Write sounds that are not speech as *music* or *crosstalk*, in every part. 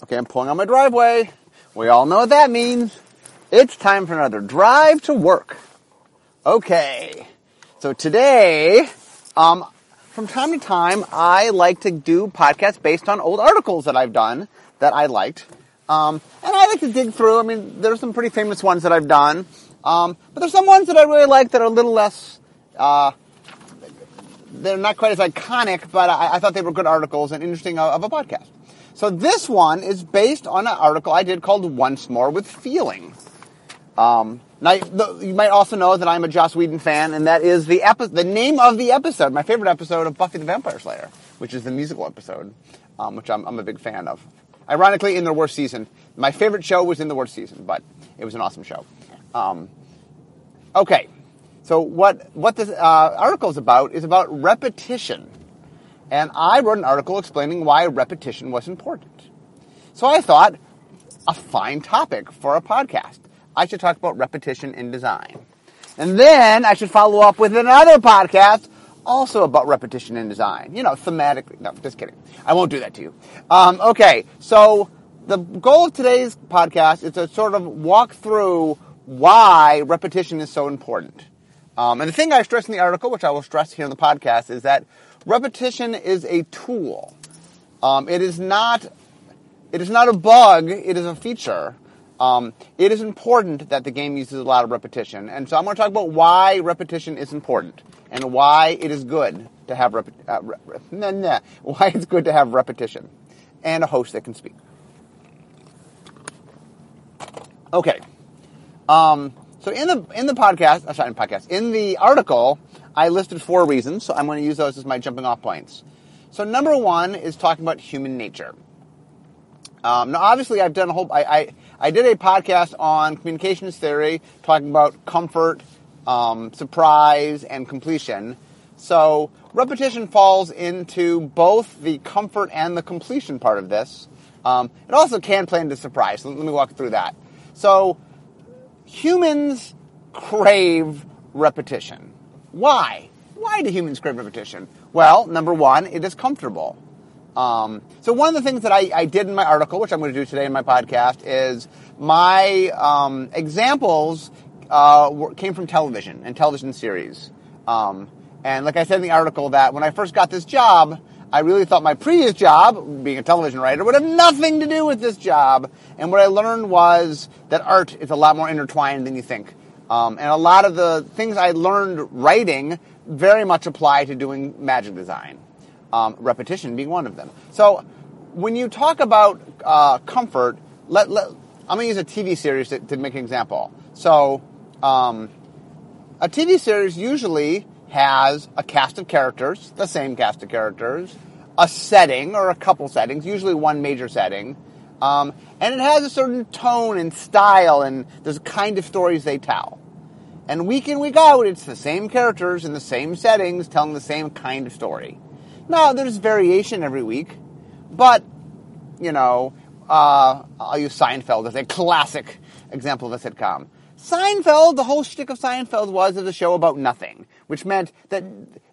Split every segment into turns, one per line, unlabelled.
Okay, I'm pulling on my driveway. We all know what that means. It's time for another drive to work. Okay. So today, um, from time to time, I like to do podcasts based on old articles that I've done that I liked. Um, and I like to dig through. I mean, there's some pretty famous ones that I've done. Um, but there's some ones that I really like that are a little less, uh, they're not quite as iconic, but I, I thought they were good articles and interesting of, of a podcast. So this one is based on an article I did called Once More with Feeling. Um, now, you might also know that I'm a Joss Whedon fan, and that is the epi- the name of the episode, my favorite episode of Buffy the Vampire Slayer, which is the musical episode, um, which I'm, I'm, a big fan of. Ironically, in the worst season, my favorite show was in the worst season, but it was an awesome show. Um, okay, so what what this uh, article is about is about repetition, and I wrote an article explaining why repetition was important. So I thought, a fine topic for a podcast. I should talk about repetition in design, and then I should follow up with another podcast also about repetition in design. You know, thematically. No, just kidding. I won't do that to you. Um, okay, so the goal of today's podcast is to sort of walk through why repetition is so important. Um, and the thing I stress in the article, which I will stress here in the podcast, is that repetition is a tool. Um, it is not. It is not a bug. It is a feature. Um, it is important that the game uses a lot of repetition, and so I'm going to talk about why repetition is important and why it is good to have rep- uh, re- nah, nah, *laughs* why it's good to have repetition and a host that can speak. Okay. Um, so in the in the podcast, uh, sorry, in podcast, in the article, I listed four reasons. So I'm going to use those as my jumping off points. So number one is talking about human nature. Um, now, obviously, I've done a whole. I, I, I did a podcast on communications theory, talking about comfort, um, surprise, and completion. So repetition falls into both the comfort and the completion part of this. Um, it also can play into surprise. Let me walk through that. So humans crave repetition. Why? Why do humans crave repetition? Well, number one, it is comfortable. Um, so one of the things that I, I, did in my article, which I'm going to do today in my podcast, is my um, examples uh, came from television and television series. Um, and like I said in the article, that when I first got this job, I really thought my previous job, being a television writer, would have nothing to do with this job. And what I learned was that art is a lot more intertwined than you think. Um, and a lot of the things I learned writing very much apply to doing magic design, um, repetition being one of them. So when you talk about uh, comfort, let, let, I'm going to use a TV series to, to make an example. So um, a TV series usually has a cast of characters, the same cast of characters, a setting or a couple settings, usually one major setting, um, and it has a certain tone and style, and there's a kind of stories they tell. And week in, week out, it's the same characters in the same settings telling the same kind of story. Now, there's variation every week, but, you know, uh, I'll use Seinfeld as a classic example of a sitcom. Seinfeld, the whole shtick of Seinfeld was was a show about nothing, which meant that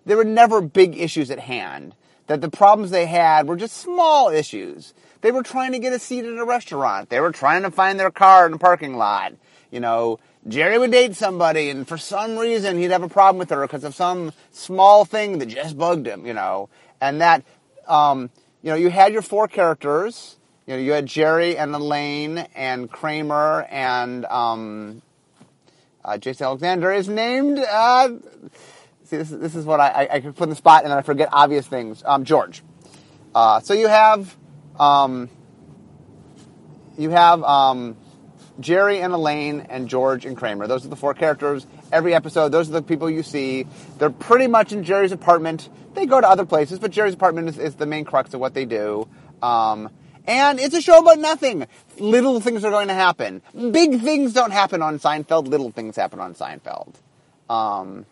there were never big issues at hand. That the problems they had were just small issues. They were trying to get a seat at a restaurant. They were trying to find their car in a parking lot. You know, Jerry would date somebody, and for some reason he'd have a problem with her because of some small thing that just bugged him. You know, and that, um, you know, you had your four characters. You know, you had Jerry and Elaine and Kramer and um, uh, Jason Alexander is named. Uh, see, this is, this is what I, I, I can put in the spot and then I forget obvious things. Um, George. Uh, so you have um, you have um, Jerry and Elaine and George and Kramer. Those are the four characters. Every episode, those are the people you see. They're pretty much in Jerry's apartment. They go to other places, but Jerry's apartment is, is the main crux of what they do. Um, and it's a show about nothing. Little things are going to happen. Big things don't happen on Seinfeld. Little things happen on Seinfeld. Um,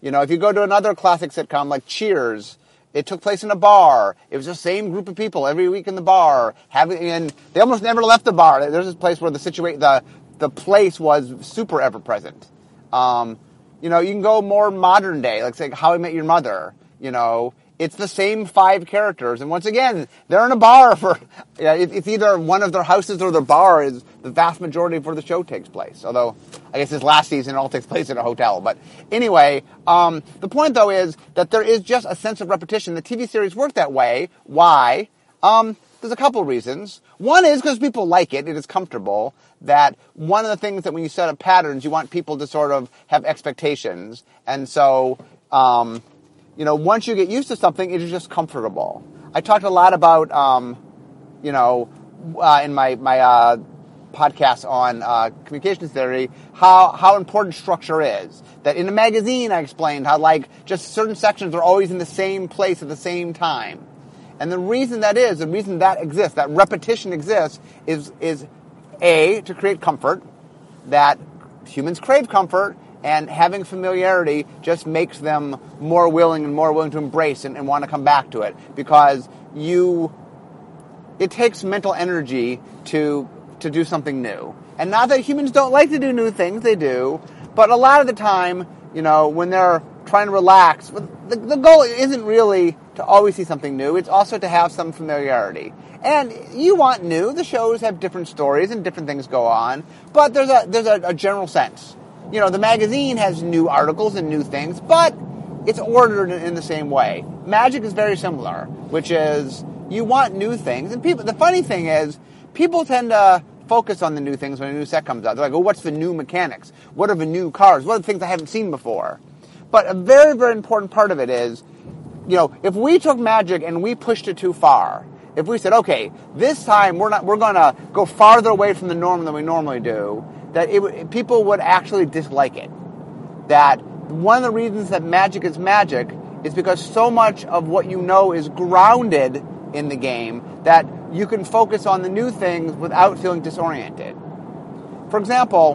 you know, if you go to another classic sitcom like Cheers, it took place in a bar. It was the same group of people every week in the bar. Having, and they almost never left the bar. There's this place where the situation, the the place was super ever present. Um, you know, you can go more modern day, like say How I Met Your Mother. You know, it's the same five characters. And once again, they're in a bar for, *laughs* it's either one of their houses or their bar is the vast majority of where the show takes place. Although, I guess this last season it all takes place in a hotel. But anyway, um, the point though is that there is just a sense of repetition. The TV series work that way. Why? Um, there's a couple reasons. One is because people like it. It is comfortable. That one of the things that when you set up patterns, you want people to sort of have expectations. And so, um, you know, once you get used to something, it is just comfortable. I talked a lot about, um, you know, uh, in my my uh, podcast on uh, communications theory, how how important structure is. That in a magazine, I explained how like just certain sections are always in the same place at the same time, and the reason that is, the reason that exists, that repetition exists, is is a to create comfort. That humans crave comfort, and having familiarity just makes them more willing and more willing to embrace and, and want to come back to it. Because you it takes mental energy to to do something new. And not that humans don't like to do new things they do. But a lot of the time you know when they're trying to relax the, the goal isn't really to always see something new. It's also to have some familiarity. And you want new. The shows have different stories and different things go on. But there's a there's a, a general sense you know, the magazine has new articles and new things, but it's ordered in the same way. Magic is very similar, which is you want new things, and people. The funny thing is, people tend to focus on the new things when a new set comes out. They're like, "Oh, what's the new mechanics? What are the new cars? What are the things I haven't seen before?" But a very, very important part of it is, you know, if we took Magic and we pushed it too far, if we said, "Okay, this time we're not, we're going to go farther away from the norm than we normally do," that it, people would actually dislike it. That one of the reasons that magic is magic is because so much of what you know is grounded in the game that you can focus on the new things without feeling disoriented. For example,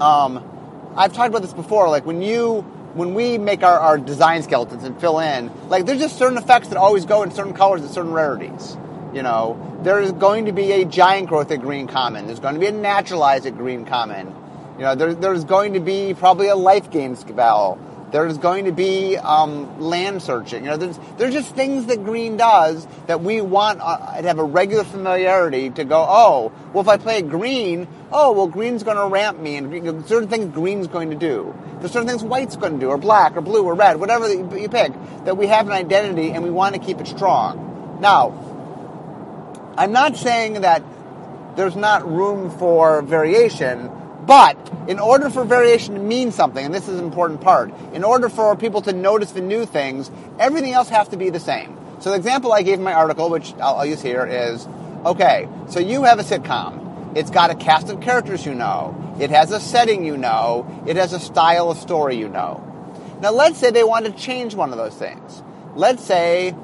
um, I've talked about this before. Like when you, when we make our, our design skeletons and fill in, like there's just certain effects that always go in certain colors and certain rarities. You know, there is going to be a giant growth at Green Common. There's going to be a naturalized at Green Common. You know, there, there's going to be probably a life gain spell. There's going to be um, land searching. You know, there's there's just things that green does that we want uh, to have a regular familiarity to go. Oh, well, if I play green, oh, well, green's going to ramp me, and you know, certain things green's going to do. There's certain things white's going to do, or black, or blue, or red, whatever you pick. That we have an identity and we want to keep it strong. Now, I'm not saying that there's not room for variation, but in order for variation to mean something, and this is an important part, in order for people to notice the new things, everything else has to be the same. So the example I gave in my article, which I'll, I'll use here, is okay, so you have a sitcom. It's got a cast of characters you know. It has a setting you know. It has a style of story you know. Now let's say they want to change one of those things. Let's say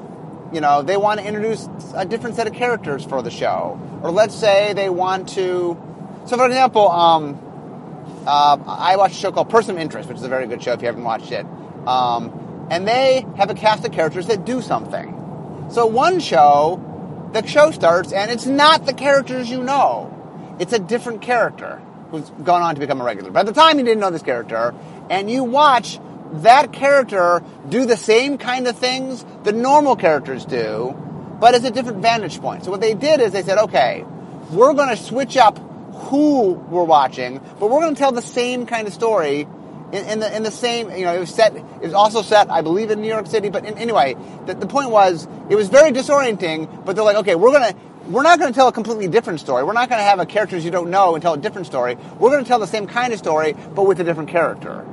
you know, they want to introduce a different set of characters for the show. Or let's say they want to. So, for example, um, uh, I watch a show called Person of Interest, which is a very good show if you haven't watched it. Um, and they have a cast of characters that do something. So, one show, the show starts, and it's not the characters you know, it's a different character who's gone on to become a regular. But at the time, you didn't know this character, and you watch that character do the same kind of things the normal characters do, but it's a different vantage point. So what they did is they said, okay, we're going to switch up who we're watching, but we're going to tell the same kind of story in, in, the in the same. You know, it was set. It was also set, I believe, in New York City. But in, anyway, the, the point was it was very disorienting. But they're like, okay, we're to we're not going to tell a completely different story. We're not going to have a characters you don't know and tell a different story. We're going to tell the same kind of story, but with a different character.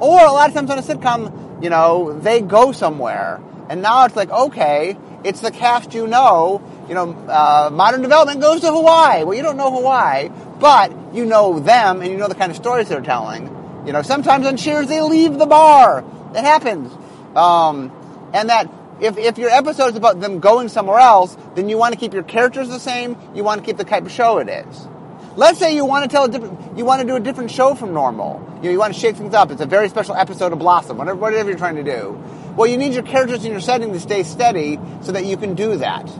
Or a lot of times on a sitcom, you know, they go somewhere. And now it's like, okay, it's the cast you know. You know, uh, Modern Development goes to Hawaii. Well, you don't know Hawaii, but you know them and you know the kind of stories they're telling. You know, sometimes on Cheers they leave the bar. It happens. Um, and that if, if your episode is about them going somewhere else, then you want to keep your characters the same. You want to keep the type of show it is. Let's say you want to tell a different, you want to do a different show from normal. You know, you want to shake things up. It's a very special episode of Blossom, whatever, whatever you're trying to do. Well, you need your characters and your setting to stay steady so that you can do that.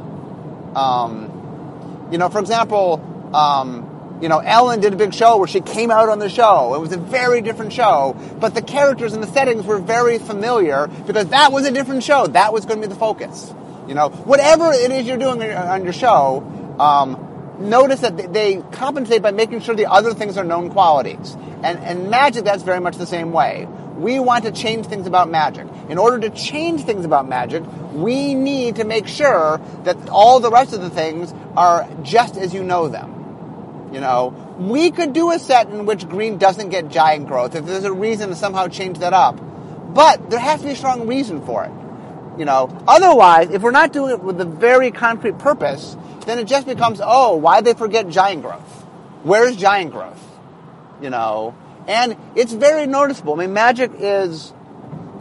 Um, you know, for example, um, you know, Ellen did a big show where she came out on the show. It was a very different show, but the characters and the settings were very familiar because that was a different show. That was going to be the focus. You know, whatever it is you're doing on your show, um, notice that they compensate by making sure the other things are known qualities. And, and magic, that's very much the same way. We want to change things about magic. In order to change things about magic, we need to make sure that all the rest of the things are just as you know them. You know, we could do a set in which green doesn't get giant growth if there's a reason to somehow change that up. But there has to be a strong reason for it. You know, otherwise, if we're not doing it with a very concrete purpose, then it just becomes, oh, why they forget giant growth? Where's giant growth? You know, and it's very noticeable. I mean, magic is,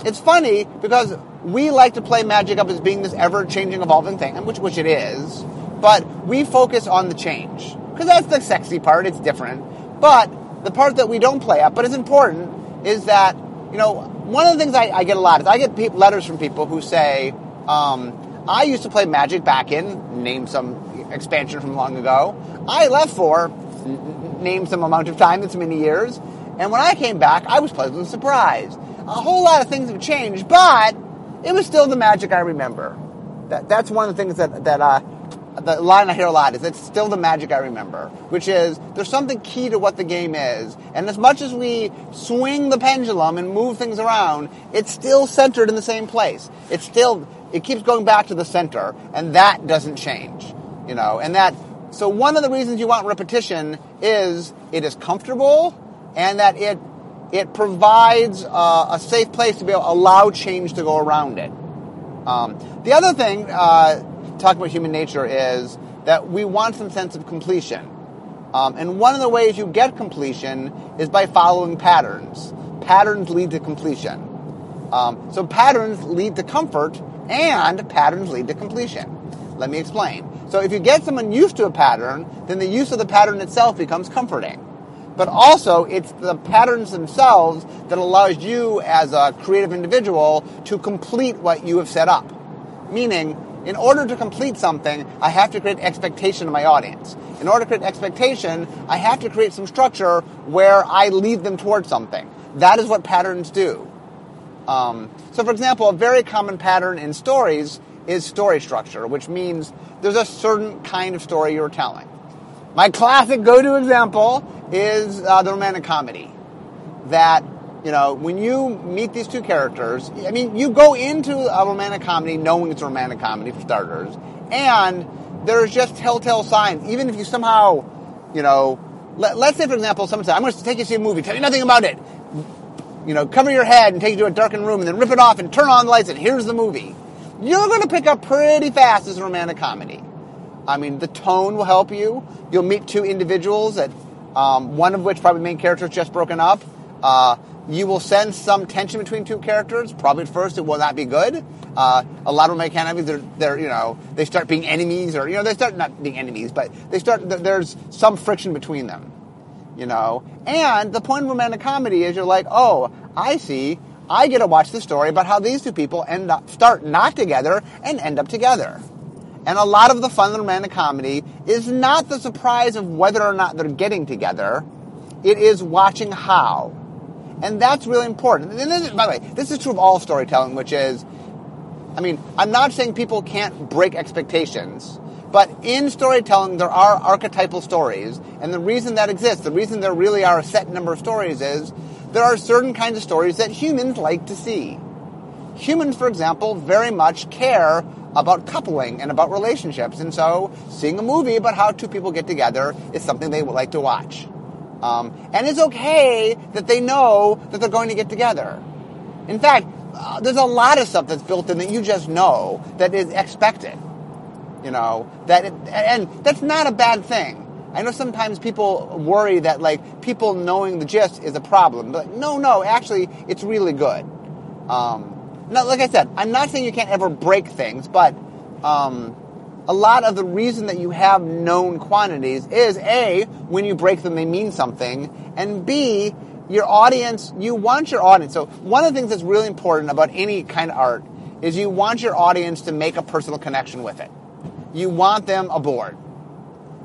it's funny because we like to play magic up as being this ever-changing, evolving thing, which, which it is, but we focus on the change. Because that's the sexy part, it's different. But the part that we don't play up, but is important, is that, you know, one of the things I, I get a lot is I get pe- letters from people who say, um, I used to play Magic back in, name some expansion from long ago. I left for, name some amount of time, it's many years, and when I came back, I was pleasantly surprised. A whole lot of things have changed, but it was still the magic I remember. That, that's one of the things that, that uh, the line I hear a lot is it's still the magic I remember, which is there's something key to what the game is. And as much as we swing the pendulum and move things around, it's still centered in the same place. It's still, it keeps going back to the center, and that doesn't change, you know, and that, so one of the reasons you want repetition is it is comfortable and that it it provides uh, a safe place to be able to allow change to go around it. Um, the other thing, uh, talking about human nature, is that we want some sense of completion. Um, and one of the ways you get completion is by following patterns. Patterns lead to completion. Um, so patterns lead to comfort, and patterns lead to completion. Let me explain. So if you get someone used to a pattern, then the use of the pattern itself becomes comforting but also it's the patterns themselves that allows you as a creative individual to complete what you have set up. Meaning, in order to complete something, I have to create expectation in my audience. In order to create expectation, I have to create some structure where I lead them towards something. That is what patterns do. Um, so, for example, a very common pattern in stories is story structure, which means there's a certain kind of story you're telling. My classic go-to example is uh, the romantic comedy. That you know, when you meet these two characters, I mean, you go into a romantic comedy knowing it's a romantic comedy for starters, and there's just telltale signs. Even if you somehow, you know, let, us say for example, someone says, "I'm going to take you to see a movie, tell you nothing about it." You know, cover your head and take you to a darkened room, and then rip it off and turn on the lights, and here's the movie. You're going to pick up pretty fast as a romantic comedy. I mean, the tone will help you. You'll meet two individuals that, um, one of which probably main character is just broken up. Uh, you will sense some tension between two characters. Probably at first it will not be good. Uh, a lot of my enemies, they're, they're, you know, they start being enemies or, you know, they start not being enemies, but they start, there's some friction between them, you know. And the point of romantic comedy is you're like, oh, I see. I get to watch the story about how these two people end up, start not together and end up together. And a lot of the fun of the romantic comedy is not the surprise of whether or not they're getting together. It is watching how. And that's really important. And this, by the way, this is true of all storytelling, which is, I mean, I'm not saying people can't break expectations, but in storytelling, there are archetypal stories. And the reason that exists, the reason there really are a set number of stories is there are certain kinds of stories that humans like to see. Humans, for example, very much care about coupling and about relationships. And so seeing a movie about how two people get together is something they would like to watch. Um, and it's okay that they know that they're going to get together. In fact, uh, there's a lot of stuff that's built in that you just know that is expected. You know, that it, and that's not a bad thing. I know sometimes people worry that like people knowing the gist is a problem, but no, no, actually, it's really good. Um, now, like I said, I'm not saying you can't ever break things, but um, a lot of the reason that you have known quantities is A, when you break them, they mean something, and B, your audience, you want your audience. So, one of the things that's really important about any kind of art is you want your audience to make a personal connection with it. You want them aboard.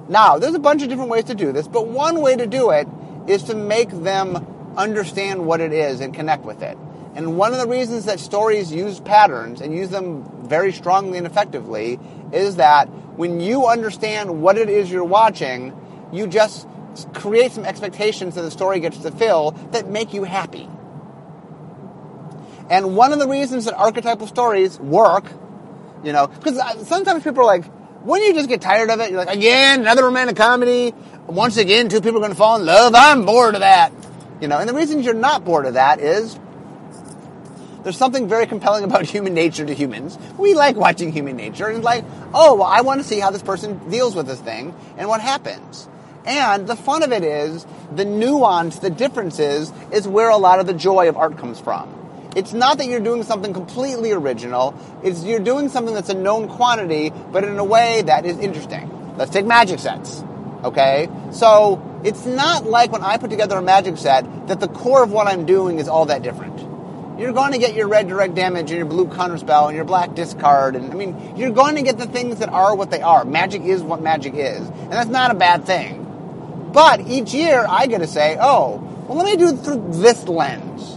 Now, there's a bunch of different ways to do this, but one way to do it is to make them understand what it is and connect with it. And one of the reasons that stories use patterns and use them very strongly and effectively is that when you understand what it is you're watching, you just create some expectations that the story gets to fill that make you happy. And one of the reasons that archetypal stories work, you know, because uh, sometimes people are like, when you just get tired of it, you're like, again, another romantic comedy. Once again, two people are going to fall in love. I'm bored of that. You know, and the reason you're not bored of that is there's something very compelling about *laughs* human nature to humans. We like watching human nature and like, oh, well, I want to see how this person deals with this thing and what happens. And the fun of it is the nuance, the differences is where a lot of the joy of art comes from. It's not that you're doing something completely original. It's you're doing something that's a known quantity, but in a way that is interesting. Let's take magic sets. Okay? So it's not like when I put together a magic set that the core of what I'm doing is all that different. You're going to get your red direct damage and your blue counter spell and your black discard and I mean you're going to get the things that are what they are. Magic is what magic is. And that's not a bad thing. But each year I get to say, oh, well let me do it through this lens.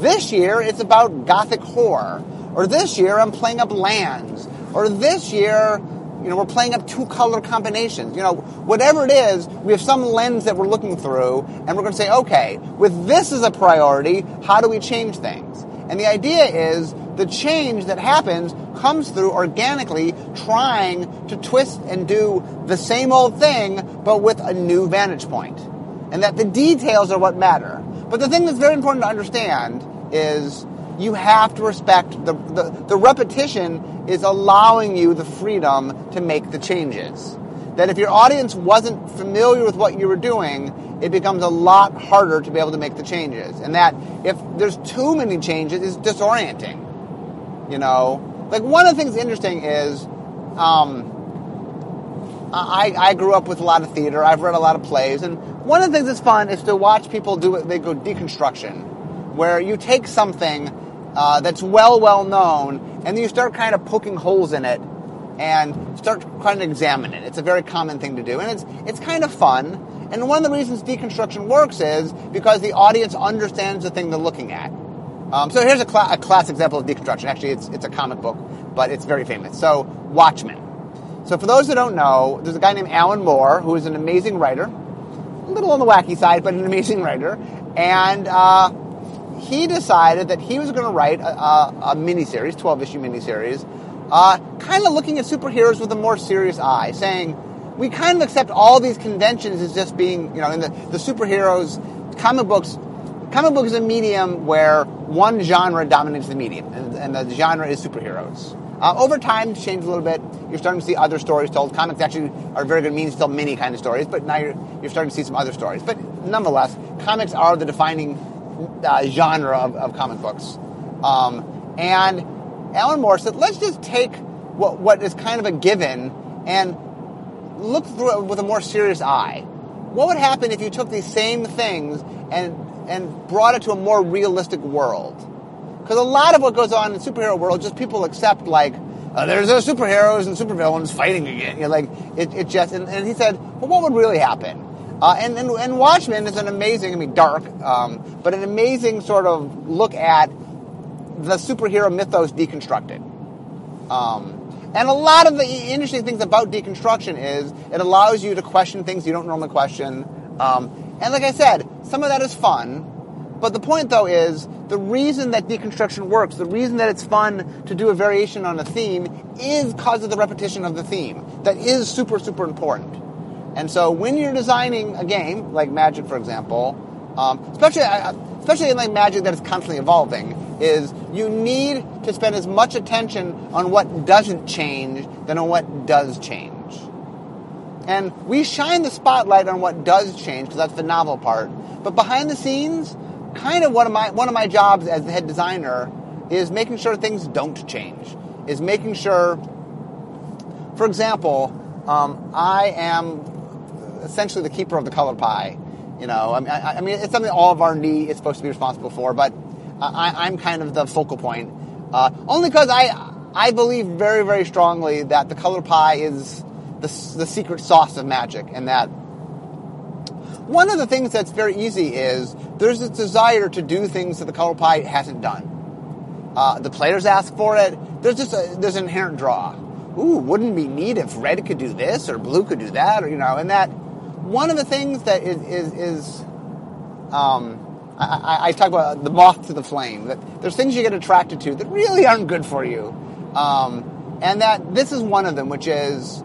This year it's about gothic horror. Or this year I'm playing up lands. Or this year, you know, we're playing up two color combinations. You know, whatever it is, we have some lens that we're looking through and we're going to say, okay, with this as a priority, how do we change things? And the idea is the change that happens comes through organically trying to twist and do the same old thing, but with a new vantage point. And that the details are what matter. But the thing that's very important to understand is you have to respect the, the, the repetition is allowing you the freedom to make the changes. That if your audience wasn't familiar with what you were doing, it becomes a lot harder to be able to make the changes. And that if there's too many changes, it's disorienting. You know, like one of the things interesting is, um, I, I grew up with a lot of theater. I've read a lot of plays, and one of the things that's fun is to watch people do it. They go deconstruction, where you take something uh, that's well, well known, and then you start kind of poking holes in it and start trying to examine it. It's a very common thing to do, and it's it's kind of fun. And one of the reasons deconstruction works is because the audience understands the thing they're looking at. Um, so here's a, cl- a class example of deconstruction. Actually, it's it's a comic book, but it's very famous. So Watchmen. So for those that don't know, there's a guy named Alan Moore who is an amazing writer, a little on the wacky side, but an amazing writer, and uh, he decided that he was going to write a, a, a miniseries, 12 issue miniseries, uh, kind of looking at superheroes with a more serious eye, saying we kind of accept all these conventions as just being, you know, in the, the superheroes, comic books. Comic book is a medium where one genre dominates the medium, and, and the genre is superheroes. Uh, over time, it's changed a little bit. You're starting to see other stories told. Comics actually are very good means to tell many kind of stories, but now you're, you're starting to see some other stories. But nonetheless, comics are the defining uh, genre of, of, comic books. Um, and Alan Moore said, let's just take what, what is kind of a given and look through it with a more serious eye. What would happen if you took these same things and, and brought it to a more realistic world? Because a lot of what goes on in the superhero world, just people accept like, uh, there's those superheroes and supervillains fighting again. You know, like it, it just. And, and, he said, well, what would really happen? Uh, and, and, and Watchmen is an amazing, I mean, dark, um, but an amazing sort of look at the superhero mythos deconstructed. Um, and a lot of the interesting things about deconstruction is it allows you to question things you don't normally question. Um, and like I said, some of that is fun. But the point, though, is the reason that deconstruction works, the reason that it's fun to do a variation on a theme, is because of the repetition of the theme. That is super, super important. And so when you're designing a game, like Magic, for example, um, especially especially in like Magic that is constantly evolving, is you need to spend as much attention on what doesn't change than on what does change. And we shine the spotlight on what does change because that's the novel part. But behind the scenes, kind of one of my one of my jobs as the head designer is making sure things don't change. Is making sure, for example, um, I am essentially the keeper of the color pie. You know, I mean, I, I mean, it's something all of R&D is supposed to be responsible for, but I, am kind of the focal point. Uh, only because I I believe very very strongly that the color pie is the, the secret sauce of magic, and that one of the things that's very easy is there's this desire to do things that the color pie hasn't done. Uh, the players ask for it. There's just a, there's an inherent draw. Ooh, wouldn't be neat if red could do this or blue could do that, or you know, and that one of the things that is is, is um, I, I, talk about the moth to the flame. That there's things you get attracted to that really aren't good for you, um, and that this is one of them, which is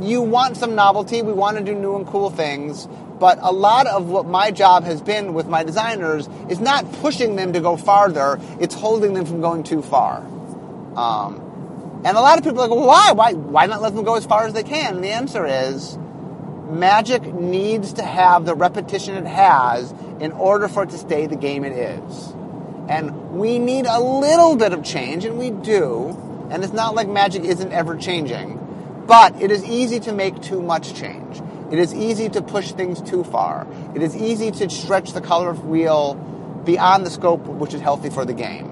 you want some novelty. We want to do new and cool things, but a lot of what my job has been with my designers is not pushing them to go farther. It's holding them from going too far. Um, and a lot of people are like, well, why? Why? Why not let them go as far as they can? And the answer is Magic needs to have the repetition it has in order for it to stay the game it is. And we need a little bit of change, and we do. And it's not like Magic isn't ever changing. But it is easy to make too much change. It is easy to push things too far. It is easy to stretch the color wheel beyond the scope which is healthy for the game.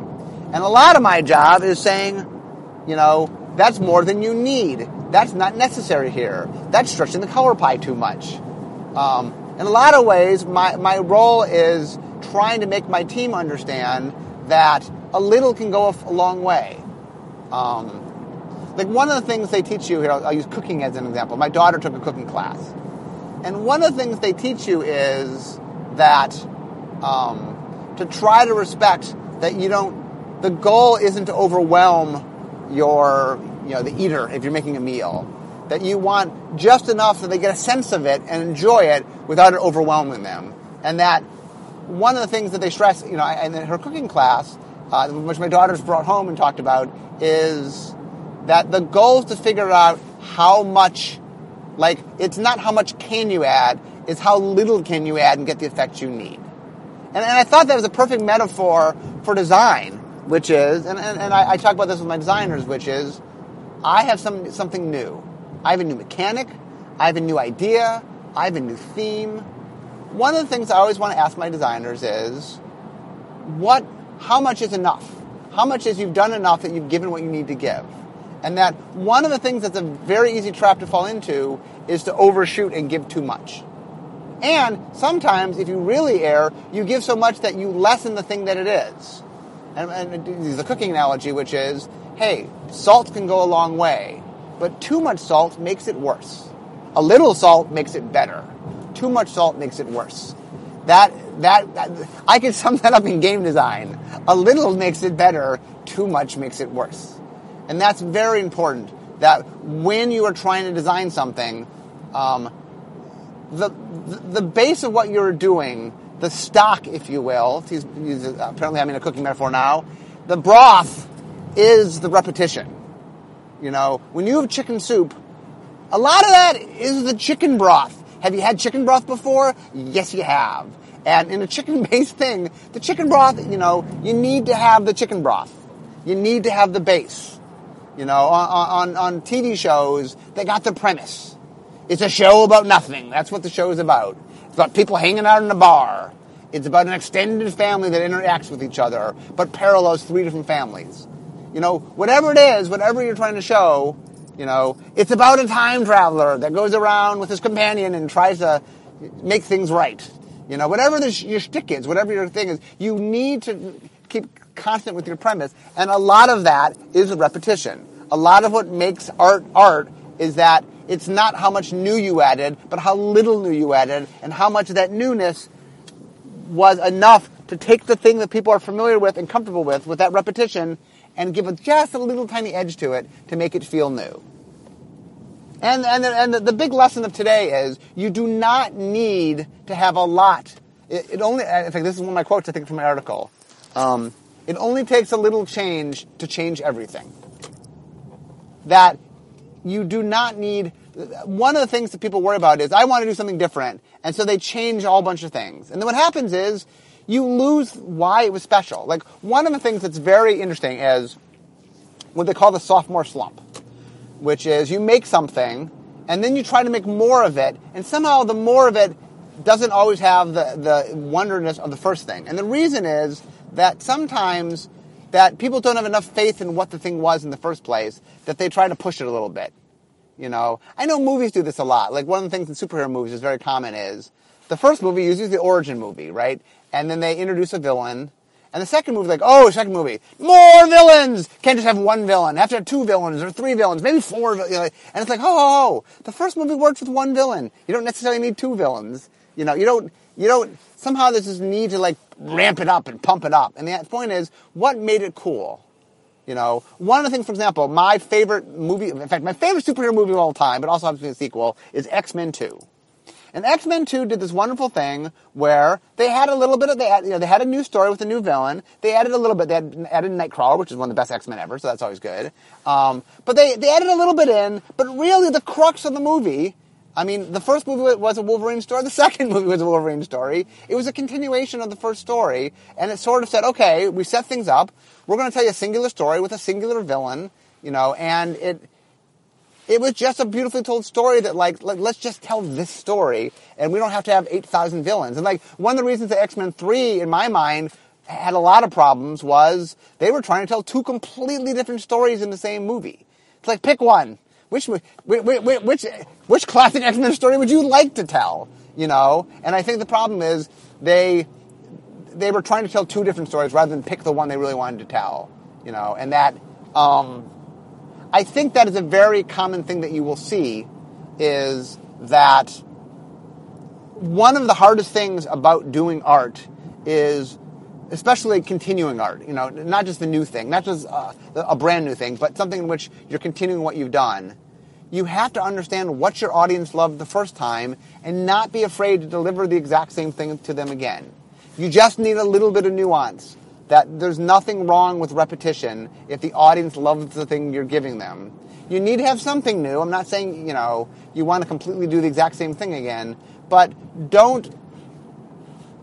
And a lot of my job is saying, you know, that's more than you need. That's not necessary here. That's stretching the color pie too much. Um, in a lot of ways, my, my role is trying to make my team understand that a little can go a long way. Um, like one of the things they teach you here, I'll, I'll use cooking as an example. My daughter took a cooking class. And one of the things they teach you is that um, to try to respect that you don't, the goal isn't to overwhelm your, you know, the eater if you're making a meal. That you want just enough so they get a sense of it and enjoy it without it overwhelming them. And that one of the things that they stress, you know, and in her cooking class, uh, which my daughter's brought home and talked about, is that the goal is to figure out how much, like, it's not how much can you add, it's how little can you add and get the effect you need. And, and I thought that was a perfect metaphor for design, which is, and, and, and I, I talk about this with my designers, which is, I have some, something new. I have a new mechanic, I have a new idea, I have a new theme. One of the things I always want to ask my designers is, what, how much is enough? How much is you've done enough that you've given what you need to give? And that one of the things that's a very easy trap to fall into is to overshoot and give too much. And sometimes, if you really err, you give so much that you lessen the thing that it is. And, and the cooking analogy, which is, hey, salt can go a long way, but too much salt makes it worse. A little salt makes it better. Too much salt makes it worse. That, that, that I can sum that up in game design. A little makes it better. Too much makes it worse. And that's very important that when you are trying to design something, um, the, the base of what you're doing, the stock, if you will, he's, he's apparently having a cooking metaphor now, the broth is the repetition. You know, when you have chicken soup, a lot of that is the chicken broth. Have you had chicken broth before? Yes, you have. And in a chicken *laughs* based thing, the chicken broth, you know, you need to have the chicken broth. You need to have the base. You know, on, on, on TV shows, they got the premise. It's a show about nothing. That's what the show is about. It's about people hanging out in a bar. It's about an extended family that interacts with each other, but parallels three different families. You know, whatever it is, whatever you're trying to show, you know, it's about a time traveler that goes around with his companion and tries to make things right. You know, whatever your shtick is, whatever your thing is, you need to keep constant with your premise. And a lot of that is repetition. A lot of what makes art art is that it's not how much new you added, but how little new you added, and how much of that newness was enough to take the thing that people are familiar with and comfortable with, with that repetition, and give just a little tiny edge to it to make it feel new. And, and, and the, the big lesson of today is you do not need to have a lot. It, it only, in fact, this is one of my quotes I think from my article. Um, it only takes a little change to change everything. That you do not need. One of the things that people worry about is I want to do something different, and so they change a whole bunch of things. And then what happens is you lose why it was special. Like one of the things that's very interesting is what they call the sophomore slump, which is you make something and then you try to make more of it, and somehow the more of it doesn't always have the, the wonderness of the first thing. And the reason is that sometimes that people don't have enough faith in what the thing was in the first place that they try to push it a little bit. You know, I know movies do this a lot. Like one of the things in superhero movies is very common is the first movie usually the origin movie, right? And then they introduce a villain. And the second movie, like, oh, second movie, more villains. Can't just have one villain. Have to have two villains or three villains, maybe four. You know, and it's like, ho, ho, ho. The first movie works with one villain. You don't necessarily need two villains. You know, you don't, you don't, somehow there's this need to like ramp it up and pump it up. And the point is, what made it cool? You know, one of the things, for example, my favorite movie, in fact, my favorite superhero movie of all time, but also happens to be a sequel, is X-Men 2. And X-Men 2 did this wonderful thing where they had a little bit of, they had, you know, they had a new story with a new villain. They added a little bit, they had, added Nightcrawler, which is one of the best X-Men ever, so that's always good. Um, but they, they added a little bit in, but really the crux of the movie I mean, the first movie was a Wolverine story. The *laughs* second movie was a Wolverine story. It was a continuation of the first story, and it sort of said, okay, we set things up. We're going to tell you a singular story with a singular villain, you know, and it it was just a beautifully told story that like, like let's just tell this story, and we don't have to have eight thousand villains. And like one of the reasons that X Men Three, in my mind, had a lot of problems was they were trying to tell two completely different stories in the same movie. It's like pick one. Which which which which classic X Men story would you like to tell? You know, and I think the problem is they they were trying to tell two different stories rather than pick the one they really wanted to tell. You know, and that um, I think that is a very common thing that you will see is that one of the hardest things about doing art is especially continuing art, you know, not just the new thing, not just uh, a brand new thing, but something in which you're continuing what you've done. You have to understand what your audience loved the first time and not be afraid to deliver the exact same thing to them again. You just need a little bit of nuance. That there's nothing wrong with repetition if the audience loves the thing you're giving them. You need to have something new. I'm not saying, you know, you want to completely do the exact same thing again, but don't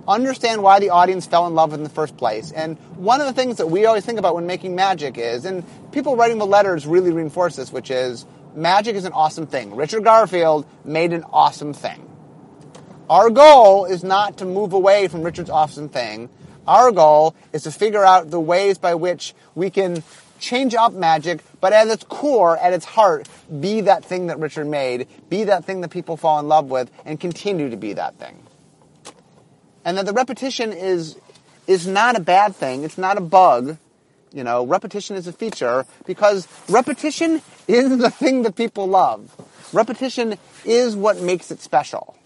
understand why the audience fell in love in the first place. And one of the things that we always think about when making magic is, and people writing the letters really reinforce this, which is magic is an awesome thing. Richard Garfield made an awesome thing. Our goal is not to move away from Richard's awesome thing. Our goal is to figure out the ways by which we can change up magic, but at its core, at its heart, be that thing that Richard made, be that thing that people fall in love with, and continue to be that thing and that the repetition is is not a bad thing. It's not a bug. You know, repetition is a feature because repetition *laughs* is the thing that people love. Repetition is what makes it special.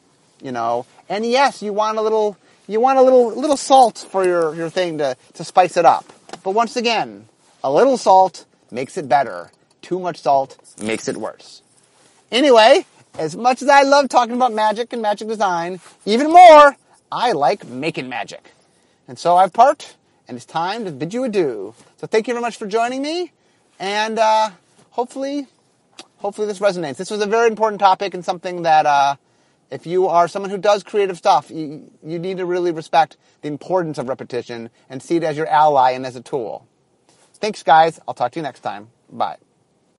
You know, and yes, you want a little you want a little little salt for your, your thing to, to spice it up. But once again, a little salt makes it better. Too much salt makes it worse. Anyway, as much as I love talking about magic and magic design, even more, I like making magic. And so I've parked, and it's time to bid you adieu. So thank you very much for joining me, and uh, hopefully, hopefully this resonates. This was a very important topic and something that, uh, if you are someone who does creative stuff, you, you need to really respect the importance of repetition and see it as your ally and as a tool. Thanks, guys. I'll talk to you next time. Bye.